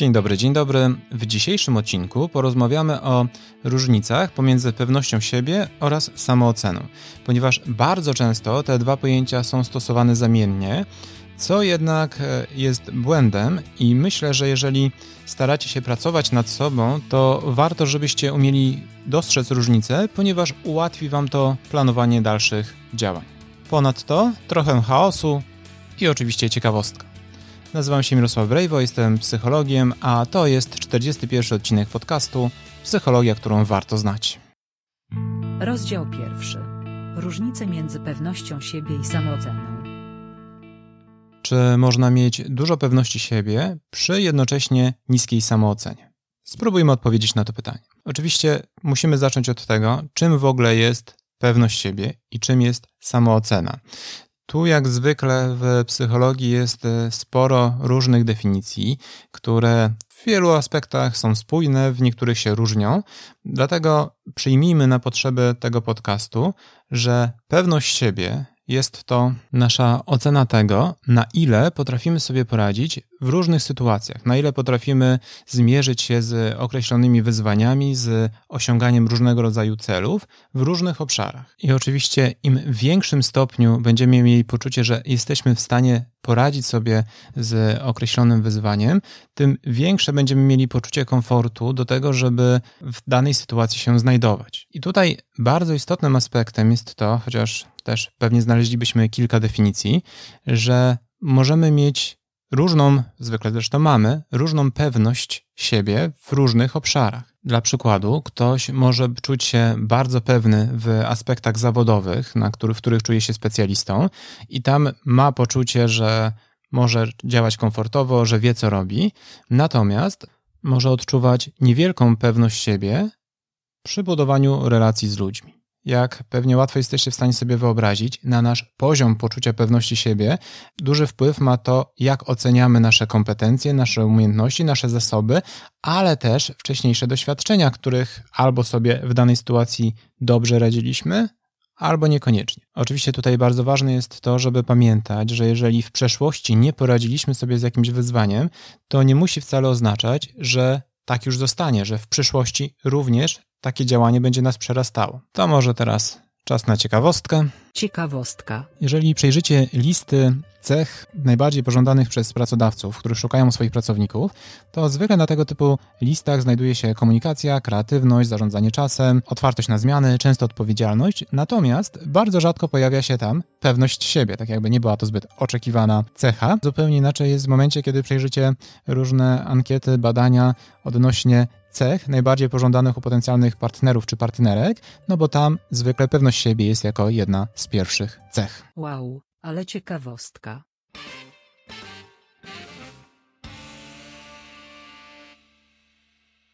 Dzień dobry, dzień dobry. W dzisiejszym odcinku porozmawiamy o różnicach pomiędzy pewnością siebie oraz samooceną, ponieważ bardzo często te dwa pojęcia są stosowane zamiennie, co jednak e, jest błędem i myślę, że jeżeli staracie się pracować nad sobą, to warto, żebyście umieli dostrzec różnice, ponieważ ułatwi Wam to planowanie dalszych działań. Ponadto trochę chaosu i oczywiście ciekawostka. Nazywam się Mirosław Brejwo, jestem psychologiem, a to jest 41 odcinek podcastu Psychologia, którą warto znać. Rozdział pierwszy. Różnice między pewnością siebie i samooceną. Czy można mieć dużo pewności siebie przy jednocześnie niskiej samoocenie? Spróbujmy odpowiedzieć na to pytanie. Oczywiście musimy zacząć od tego, czym w ogóle jest pewność siebie i czym jest samoocena. Tu, jak zwykle w psychologii, jest e, sporo różnych definicji, które w wielu aspektach są spójne, w niektórych się różnią. Dlatego przyjmijmy na potrzeby tego podcastu, że pewność siebie jest to nasza ocena tego, na ile potrafimy sobie poradzić w różnych sytuacjach, na ile potrafimy zmierzyć się z określonymi wyzwaniami, z osiąganiem różnego rodzaju celów w różnych obszarach. I oczywiście im większym stopniu będziemy mieli poczucie, że jesteśmy w stanie poradzić sobie z określonym wyzwaniem, tym większe będziemy mieli poczucie komfortu do tego, żeby w danej sytuacji się znajdować. I tutaj bardzo istotnym aspektem jest to, chociaż też pewnie znaleźlibyśmy kilka definicji, że możemy mieć różną, zwykle zresztą mamy, różną pewność siebie w różnych obszarach. Dla przykładu, ktoś może czuć się bardzo pewny w aspektach zawodowych, na który, w których czuje się specjalistą, i tam ma poczucie, że może działać komfortowo, że wie co robi, natomiast może odczuwać niewielką pewność siebie przy budowaniu relacji z ludźmi jak pewnie łatwo jesteście w stanie sobie wyobrazić, na nasz poziom poczucia pewności siebie duży wpływ ma to, jak oceniamy nasze kompetencje, nasze umiejętności, nasze zasoby, ale też wcześniejsze doświadczenia, których albo sobie w danej sytuacji dobrze radziliśmy, albo niekoniecznie. Oczywiście tutaj bardzo ważne jest to, żeby pamiętać, że jeżeli w przeszłości nie poradziliśmy sobie z jakimś wyzwaniem, to nie musi wcale oznaczać, że tak już zostanie, że w przyszłości również takie działanie będzie nas przerastało. To może teraz czas na ciekawostkę. Ciekawostka. Jeżeli przejrzycie listy cech najbardziej pożądanych przez pracodawców, którzy szukają swoich pracowników, to zwykle na tego typu listach znajduje się komunikacja, kreatywność, zarządzanie czasem, otwartość na zmiany, często odpowiedzialność, natomiast bardzo rzadko pojawia się tam pewność siebie, tak jakby nie była to zbyt oczekiwana cecha. Zupełnie inaczej jest w momencie, kiedy przejrzycie różne ankiety, badania odnośnie cech najbardziej pożądanych u potencjalnych partnerów czy partnerek, no bo tam zwykle pewność siebie jest jako jedna z pierwszych cech. Wow, ale ciekawostka.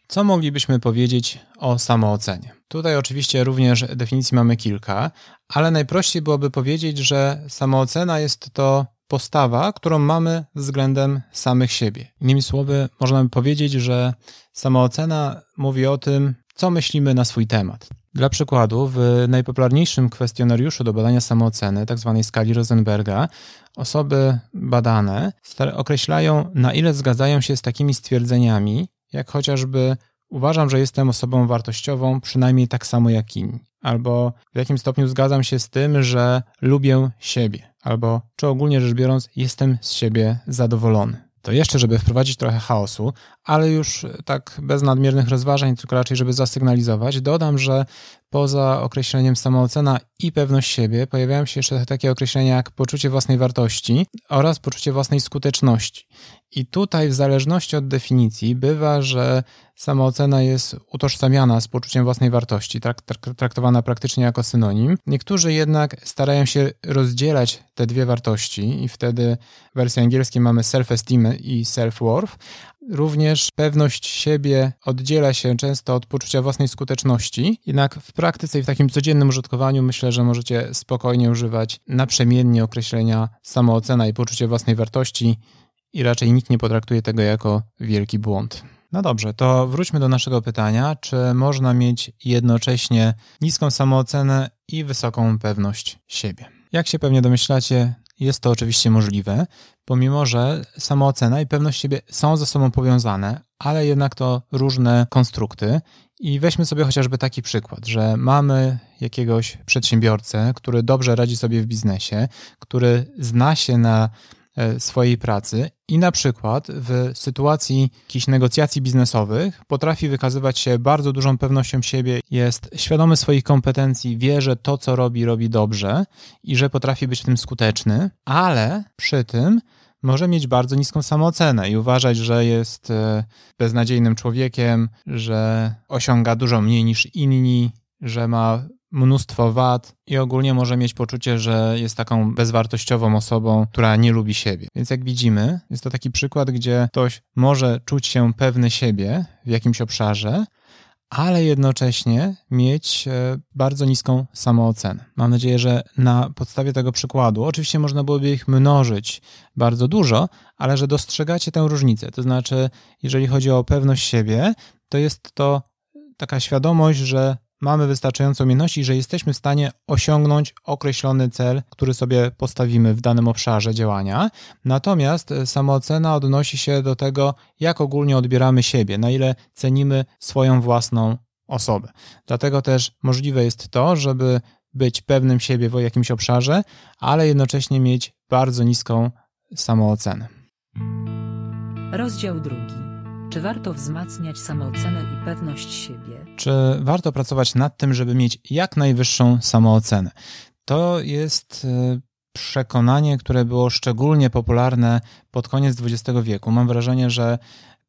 Co moglibyśmy powiedzieć o samoocenie? Tutaj oczywiście również definicji mamy kilka, ale najprościej byłoby powiedzieć, że samoocena jest to postawa, którą mamy względem samych siebie. Innymi słowy, można by powiedzieć, że samoocena mówi o tym, co myślimy na swój temat. Dla przykładu, w najpopularniejszym kwestionariuszu do badania samooceny, tzw. Tak skali Rosenberga, osoby badane określają, na ile zgadzają się z takimi stwierdzeniami, jak chociażby uważam, że jestem osobą wartościową przynajmniej tak samo jak inni, albo w jakim stopniu zgadzam się z tym, że lubię siebie, albo czy ogólnie rzecz biorąc jestem z siebie zadowolony. To jeszcze, żeby wprowadzić trochę chaosu, ale już tak bez nadmiernych rozważań, tylko raczej, żeby zasygnalizować, dodam, że poza określeniem samoocena i pewność siebie pojawiają się jeszcze takie określenia jak poczucie własnej wartości oraz poczucie własnej skuteczności. I tutaj, w zależności od definicji, bywa, że samoocena jest utożsamiana z poczuciem własnej wartości, traktowana praktycznie jako synonim. Niektórzy jednak starają się rozdzielać te dwie wartości, i wtedy w wersji angielskiej mamy self-esteem i self-worth, Również pewność siebie oddziela się często od poczucia własnej skuteczności, jednak w praktyce i w takim codziennym użytkowaniu myślę, że możecie spokojnie używać naprzemiennie określenia samoocena i poczucie własnej wartości i raczej nikt nie potraktuje tego jako wielki błąd. No dobrze, to wróćmy do naszego pytania, czy można mieć jednocześnie niską samoocenę i wysoką pewność siebie. Jak się pewnie domyślacie, jest to oczywiście możliwe, pomimo że samoocena i pewność siebie są ze sobą powiązane, ale jednak to różne konstrukty. I weźmy sobie chociażby taki przykład, że mamy jakiegoś przedsiębiorcę, który dobrze radzi sobie w biznesie, który zna się na swojej pracy i na przykład w sytuacji jakichś negocjacji biznesowych potrafi wykazywać się bardzo dużą pewnością siebie, jest świadomy swoich kompetencji, wie, że to, co robi, robi dobrze i że potrafi być w tym skuteczny, ale przy tym może mieć bardzo niską samoocenę i uważać, że jest e, beznadziejnym człowiekiem, że osiąga dużo mniej niż inni, że ma mnóstwo wad i ogólnie może mieć poczucie, że jest taką bezwartościową osobą, która nie lubi siebie. Więc jak widzimy, jest to taki przykład, gdzie ktoś może czuć się pewny siebie w jakimś obszarze, ale jednocześnie mieć e, bardzo niską samoocenę. Mam nadzieję, że na podstawie tego przykładu, oczywiście można byłoby ich mnożyć bardzo dużo, ale że dostrzegacie tę różnicę. To znaczy, jeżeli chodzi o pewność siebie, to jest to taka świadomość, że mamy wystarczająco umiejętności, że jesteśmy w stanie osiągnąć określony cel, który sobie postawimy w danym obszarze działania. Natomiast e, samoocena odnosi się do tego, jak ogólnie odbieramy siebie, na ile cenimy swoją własną osobę. Dlatego też możliwe jest to, żeby być pewnym siebie w jakimś obszarze, ale jednocześnie mieć bardzo niską samoocenę. Rozdział drugi. Czy warto wzmacniać samoocenę i pewność siebie? Czy warto pracować nad tym, żeby mieć jak najwyższą samoocenę? To jest y, przekonanie, które było szczególnie popularne pod koniec XX wieku. Mam wrażenie, że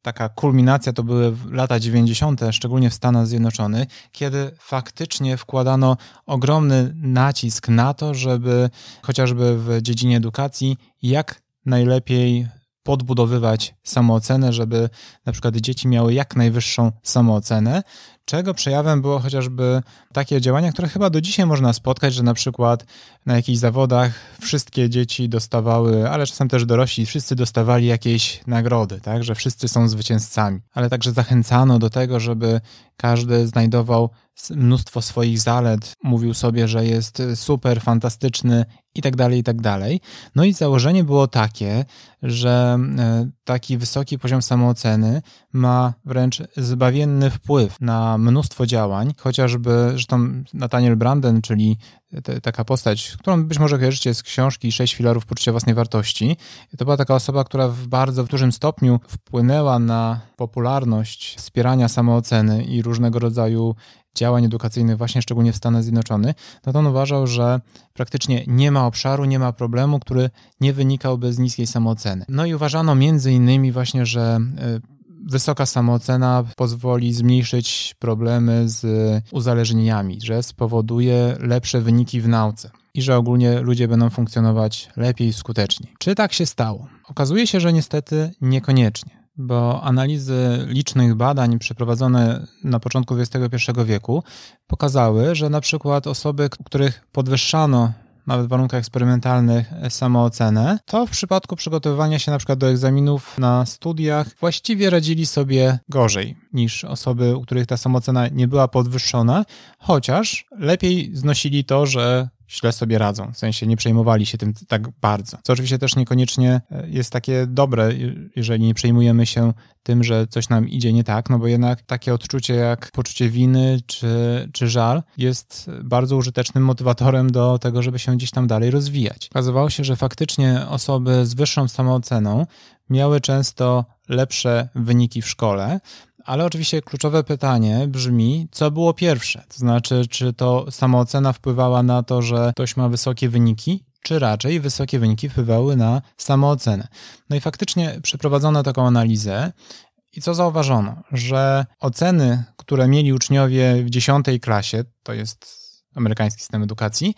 taka kulminacja to były lata 90., szczególnie w Stanach Zjednoczonych, kiedy faktycznie wkładano ogromny nacisk na to, żeby chociażby w dziedzinie edukacji jak najlepiej podbudowywać samoocenę, żeby na przykład dzieci miały jak najwyższą samoocenę, czego przejawem było chociażby takie działania, które chyba do dzisiaj można spotkać, że na przykład na jakichś zawodach wszystkie dzieci dostawały, ale czasem też dorośli, wszyscy dostawali jakieś nagrody, tak, że wszyscy są zwycięzcami, ale także zachęcano do tego, żeby każdy znajdował mnóstwo swoich zalet, mówił sobie, że jest super, fantastyczny i tak dalej, i tak dalej. No i założenie było takie, że e, taki wysoki poziom samooceny ma wręcz zbawienny wpływ na mnóstwo działań, chociażby, zresztą Nathaniel Branden, czyli te, taka postać, którą być może kojarzycie z książki Sześć filarów poczucia własnej wartości. To była taka osoba, która w bardzo dużym stopniu wpłynęła na popularność wspierania samooceny i różnego rodzaju działań edukacyjnych, właśnie szczególnie w Stanach Zjednoczonych, no to on uważał, że praktycznie nie ma obszaru, nie ma problemu, który nie wynikałby z niskiej samooceny. No i uważano między innymi właśnie, że y, wysoka samoocena pozwoli zmniejszyć problemy z uzależnieniami, że spowoduje lepsze wyniki w nauce i że ogólnie ludzie będą funkcjonować lepiej i skuteczniej. Czy tak się stało? Okazuje się, że niestety niekoniecznie bo analizy licznych badań przeprowadzone na początku XXI wieku pokazały, że na przykład osoby, których podwyższano nawet w warunkach eksperymentalnych, samoocenę, to w przypadku przygotowywania się na przykład do egzaminów na studiach właściwie radzili sobie gorzej niż osoby, u których ta samoocena nie była podwyższona, chociaż lepiej znosili to, że źle sobie radzą, w sensie nie przejmowali się tym tak bardzo. Co oczywiście też niekoniecznie e, jest takie dobre, jeżeli nie przejmujemy się tym, że coś nam idzie nie tak, no bo jednak takie odczucie jak poczucie winy czy, czy żal jest bardzo użytecznym motywatorem do tego, żeby się gdzieś tam dalej rozwijać. Okazywało się, że faktycznie osoby z wyższą samooceną miały często lepsze wyniki w szkole, ale oczywiście kluczowe pytanie brzmi, co było pierwsze? To znaczy, czy to samoocena wpływała na to, że ktoś ma wysokie wyniki, czy raczej wysokie wyniki wpływały na samoocenę? No i faktycznie przeprowadzono taką analizę i co zauważono? Że oceny, które mieli uczniowie w 10 klasie, to jest amerykański system edukacji,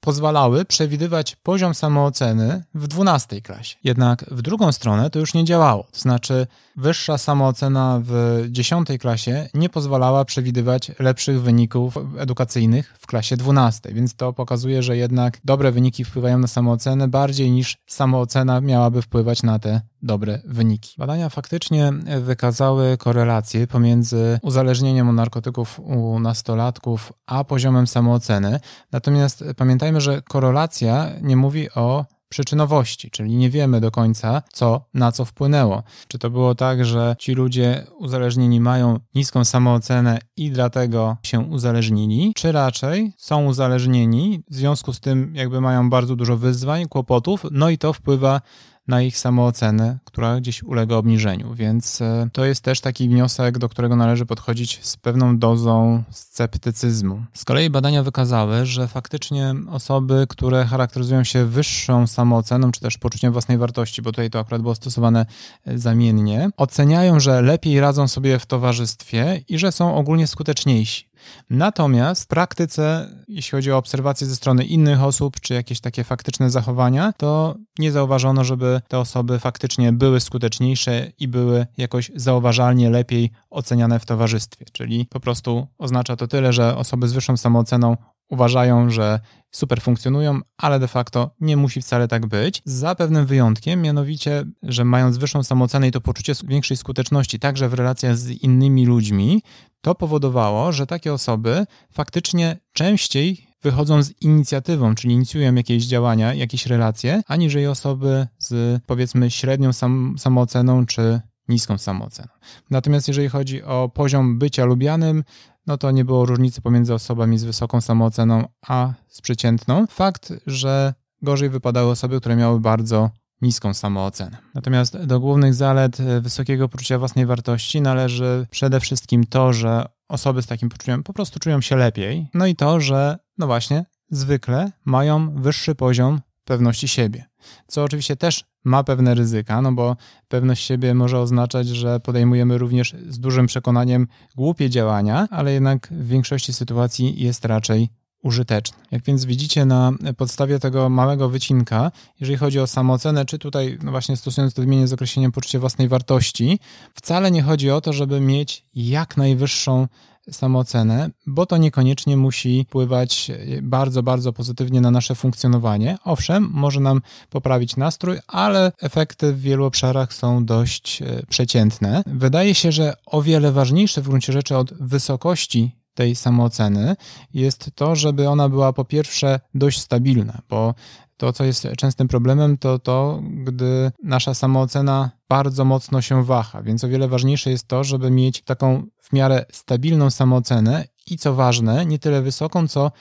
pozwalały przewidywać poziom samooceny w 12 klasie. Jednak w drugą stronę to już nie działało. To znaczy, wyższa samoocena w 10 klasie nie pozwalała przewidywać lepszych wyników edukacyjnych w klasie 12, więc to pokazuje, że jednak dobre wyniki wpływają na samoocenę bardziej niż samoocena miałaby wpływać na te dobre wyniki. Badania faktycznie wykazały korelację pomiędzy uzależnieniem od narkotyków u nastolatków a poziomem samooceny. Natomiast pamiętajmy, że korelacja nie mówi o przyczynowości, czyli nie wiemy do końca, co na co wpłynęło. Czy to było tak, że ci ludzie uzależnieni mają niską samoocenę i dlatego się uzależnili, czy raczej są uzależnieni, w związku z tym jakby mają bardzo dużo wyzwań, kłopotów, no i to wpływa na ich samoocenę, która gdzieś ulega obniżeniu. Więc e, to jest też taki wniosek, do którego należy podchodzić z pewną dozą sceptycyzmu. Z kolei badania wykazały, że faktycznie osoby, które charakteryzują się wyższą samooceną, czy też poczuciem własnej wartości, bo tutaj to akurat było stosowane e, zamiennie, oceniają, że lepiej radzą sobie w towarzystwie i że są ogólnie skuteczniejsi. Natomiast w praktyce, jeśli chodzi o obserwacje ze strony innych osób, czy jakieś takie faktyczne zachowania, to nie zauważono, żeby te osoby faktycznie były skuteczniejsze i były jakoś zauważalnie lepiej oceniane w towarzystwie. Czyli po prostu oznacza to tyle, że osoby z wyższą samooceną uważają, że super funkcjonują, ale de facto nie musi wcale tak być. Za pewnym wyjątkiem, mianowicie, że mając wyższą samoocenę i to poczucie większej skuteczności także w relacjach z innymi ludźmi, to powodowało, że takie osoby faktycznie częściej wychodzą z inicjatywą, czyli inicjują jakieś działania, jakieś relacje, aniżeli osoby z powiedzmy średnią sam, samooceną czy niską samooceną. Natomiast jeżeli chodzi o poziom bycia lubianym, no to nie było różnicy pomiędzy osobami z wysoką samooceną a z przeciętną. Fakt, że gorzej wypadały osoby, które miały bardzo niską samoocenę. Natomiast do głównych zalet e, wysokiego poczucia własnej wartości należy przede wszystkim to, że osoby z takim poczuciem po prostu czują się lepiej, no i to, że no właśnie zwykle mają wyższy poziom pewności siebie. Co oczywiście też ma pewne ryzyka, no bo pewność siebie może oznaczać, że podejmujemy również z dużym przekonaniem głupie działania, ale jednak w większości sytuacji jest raczej użyteczny. Jak więc widzicie na podstawie tego małego wycinka, jeżeli chodzi o samoocenę, czy tutaj no właśnie stosując to wymienię z określeniem poczucia własnej wartości, wcale nie chodzi o to, żeby mieć jak najwyższą samoocenę, bo to niekoniecznie musi wpływać bardzo, bardzo pozytywnie na nasze funkcjonowanie. Owszem, może nam poprawić nastrój, ale efekty w wielu obszarach są dość e, przeciętne. Wydaje się, że o wiele ważniejsze w gruncie rzeczy od wysokości tej samooceny jest to, żeby ona była po pierwsze dość stabilna, bo to, co jest częstym problemem, to to, gdy nasza samoocena bardzo mocno się waha, więc o wiele ważniejsze jest to, żeby mieć taką w miarę stabilną samoocenę i co ważne, nie tyle wysoką, co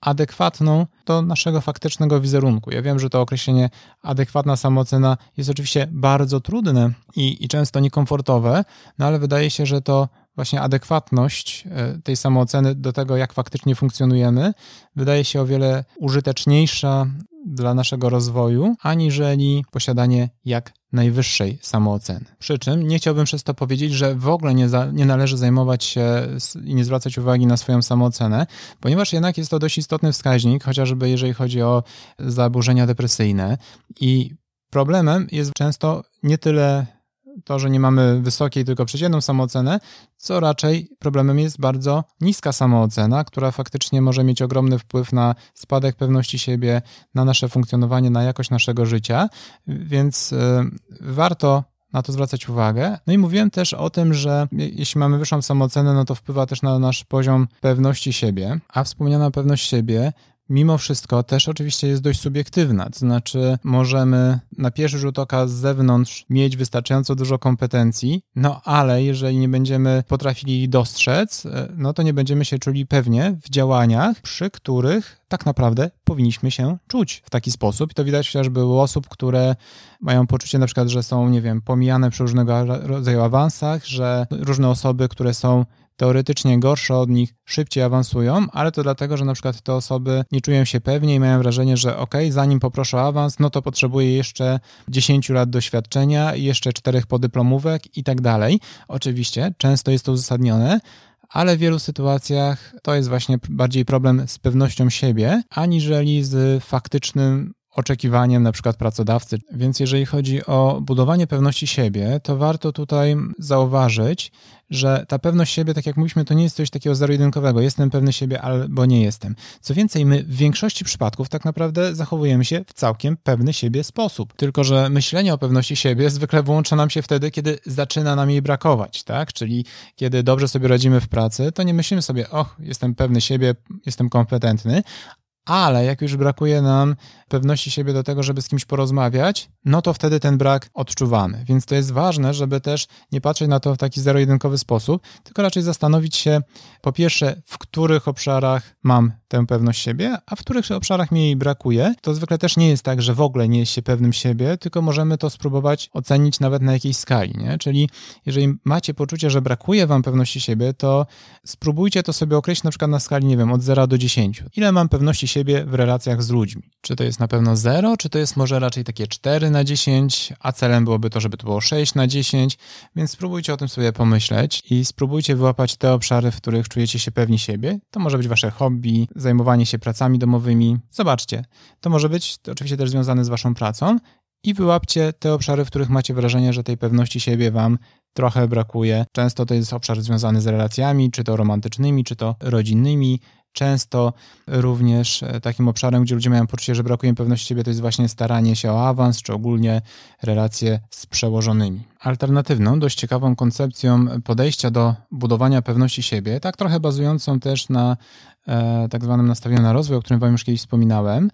adekwatną do naszego faktycznego wizerunku. Ja wiem, że to określenie adekwatna samoocena jest oczywiście bardzo trudne i, i często niekomfortowe, no ale wydaje się, że to właśnie adekwatność e, tej samooceny do tego, jak faktycznie funkcjonujemy, wydaje się o wiele użyteczniejsza dla naszego rozwoju, aniżeli posiadanie jak najwyższej samooceny. Przy czym nie chciałbym przez to powiedzieć, że w ogóle nie, za, nie należy zajmować się i nie zwracać uwagi na swoją samoocenę, ponieważ jednak jest to dość istotny wskaźnik, chociażby jeżeli chodzi o zaburzenia depresyjne i problemem jest często nie tyle to, że nie mamy wysokiej, tylko przeciętną samoocenę, co raczej problemem jest bardzo niska samoocena, która faktycznie może mieć ogromny wpływ na spadek pewności siebie, na nasze funkcjonowanie, na jakość naszego życia, więc e, warto na to zwracać uwagę. No i mówiłem też o tym, że jeśli mamy wyższą samoocenę, no to wpływa też na nasz poziom pewności siebie, a wspomniana pewność siebie mimo wszystko też oczywiście jest dość subiektywna. To znaczy, możemy na pierwszy rzut oka z zewnątrz mieć wystarczająco dużo kompetencji, no ale jeżeli nie będziemy potrafili dostrzec, e, no to nie będziemy się czuli pewnie w działaniach, przy których tak naprawdę powinniśmy się czuć w taki sposób. I to widać chociażby u osób, które mają poczucie na przykład, że są, nie wiem, pomijane przy różnego rodzaju awansach, że różne osoby, które są teoretycznie gorsze od nich szybciej awansują, ale to dlatego, że na przykład te osoby nie czują się pewnie i mają wrażenie, że ok, zanim poproszę o awans, no to potrzebuję jeszcze 10 lat doświadczenia, jeszcze czterech podyplomówek i tak dalej. Oczywiście, często jest to uzasadnione, ale w wielu sytuacjach to jest właśnie bardziej problem z pewnością siebie, aniżeli z faktycznym oczekiwaniem na przykład pracodawcy. Więc jeżeli chodzi o budowanie pewności siebie, to warto tutaj zauważyć, że ta pewność siebie, tak jak mówiliśmy, to nie jest coś takiego zero-jedynkowego. Jestem pewny siebie albo nie jestem. Co więcej, my w większości przypadków tak naprawdę zachowujemy się w całkiem pewny siebie sposób. Tylko, że myślenie o pewności siebie zwykle włącza nam się wtedy, kiedy zaczyna nam jej brakować, tak? Czyli kiedy dobrze sobie radzimy w pracy, to nie myślimy sobie, och, jestem pewny siebie, jestem kompetentny, ale jak już brakuje nam pewności siebie do tego, żeby z kimś porozmawiać, no to wtedy ten brak odczuwamy. Więc to jest ważne, żeby też nie patrzeć na to w taki zero-jedynkowy sposób, tylko raczej zastanowić się, po pierwsze, w których obszarach mam tę pewność siebie, a w których obszarach mi jej brakuje. To zwykle też nie jest tak, że w ogóle nie jest się pewnym siebie, tylko możemy to spróbować ocenić nawet na jakiejś skali. Nie? Czyli jeżeli macie poczucie, że brakuje wam pewności siebie, to spróbujcie to sobie określić na przykład na skali, nie wiem, od 0 do 10. Ile mam pewności siebie w relacjach z ludźmi? Czy to jest na pewno 0, czy to jest może raczej takie 4 na 10, a celem byłoby to, żeby to było 6 na 10, więc spróbujcie o tym sobie pomyśleć i spróbujcie wyłapać te obszary, w których czujecie się pewni siebie. To może być wasze hobby, zajmowanie się pracami domowymi. Zobaczcie, to może być to oczywiście też związane z waszą pracą i wyłapcie te obszary, w których macie wrażenie, że tej pewności siebie wam trochę brakuje. Często to jest obszar związany z relacjami, czy to romantycznymi, czy to rodzinnymi, Często również e, takim obszarem, gdzie ludzie mają poczucie, że brakuje pewności siebie, to jest właśnie staranie się o awans, czy ogólnie relacje z przełożonymi. Alternatywną, dość ciekawą koncepcją podejścia do budowania pewności siebie, tak trochę bazującą też na e, tak zwanym nastawieniu na rozwój, o którym Wam już kiedyś wspominałem,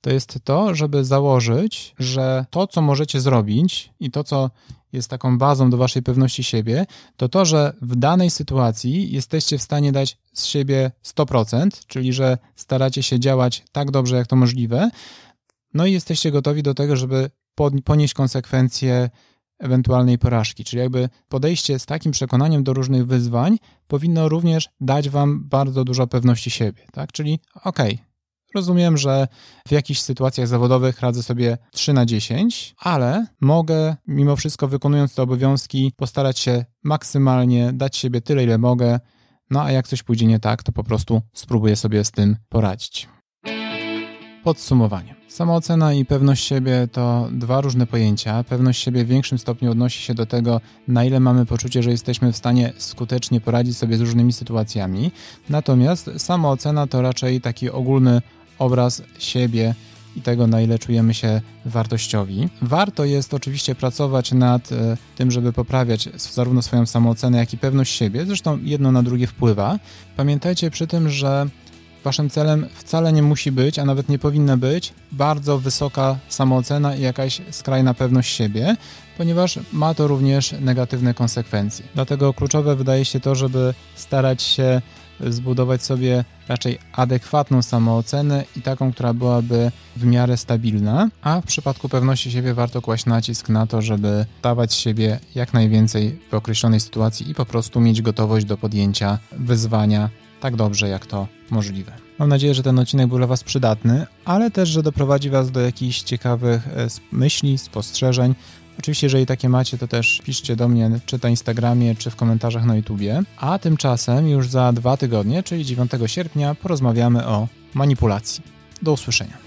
to jest to, żeby założyć, że to, co możecie zrobić i to, co jest taką bazą do waszej pewności siebie, to to, że w danej sytuacji jesteście w stanie dać z siebie 100%, czyli że staracie się działać tak dobrze, jak to możliwe, no i jesteście gotowi do tego, żeby ponieść konsekwencje ewentualnej porażki. Czyli jakby podejście z takim przekonaniem do różnych wyzwań powinno również dać wam bardzo dużo pewności siebie, tak? Czyli okej, okay, Rozumiem, że w jakichś sytuacjach zawodowych radzę sobie 3 na 10, ale mogę mimo wszystko wykonując te obowiązki postarać się maksymalnie dać siebie tyle, ile mogę. No a jak coś pójdzie nie tak, to po prostu spróbuję sobie z tym poradzić. Podsumowanie. Samoocena i pewność siebie to dwa różne pojęcia. Pewność siebie w większym stopniu odnosi się do tego, na ile mamy poczucie, że jesteśmy w stanie skutecznie poradzić sobie z różnymi sytuacjami. Natomiast samoocena to raczej taki ogólny obraz siebie i tego, na ile czujemy się wartościowi. Warto jest oczywiście pracować nad e, tym, żeby poprawiać zarówno swoją samoocenę, jak i pewność siebie. Zresztą jedno na drugie wpływa. Pamiętajcie przy tym, że Waszym celem wcale nie musi być, a nawet nie powinna być bardzo wysoka samoocena i jakaś skrajna pewność siebie, ponieważ ma to również negatywne konsekwencje. Dlatego kluczowe wydaje się to, żeby starać się zbudować sobie raczej adekwatną samoocenę i taką, która byłaby w miarę stabilna, a w przypadku pewności siebie warto kłaść nacisk na to, żeby dawać siebie jak najwięcej w określonej sytuacji i po prostu mieć gotowość do podjęcia wyzwania tak dobrze, jak to możliwe. Mam nadzieję, że ten odcinek był dla Was przydatny, ale też, że doprowadzi Was do jakichś ciekawych e, myśli, spostrzeżeń. Oczywiście, jeżeli takie macie, to też piszcie do mnie czy na Instagramie, czy w komentarzach na YouTubie. A tymczasem już za dwa tygodnie, czyli 9 sierpnia, porozmawiamy o manipulacji. Do usłyszenia.